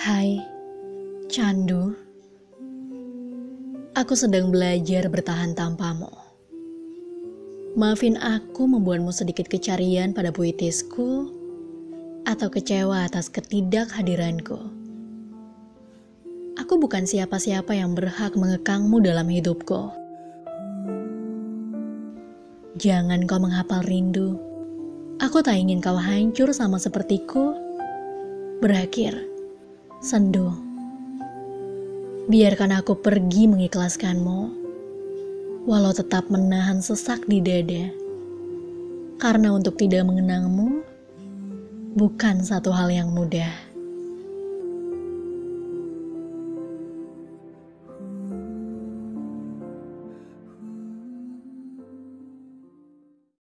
Hai, Candu. Aku sedang belajar bertahan tanpamu. Maafin aku membuatmu sedikit kecarian pada puitisku atau kecewa atas ketidakhadiranku. Aku bukan siapa-siapa yang berhak mengekangmu dalam hidupku. Jangan kau menghafal rindu. Aku tak ingin kau hancur sama sepertiku. Berakhir, sendu. Biarkan aku pergi mengikhlaskanmu, walau tetap menahan sesak di dada. Karena untuk tidak mengenangmu, bukan satu hal yang mudah.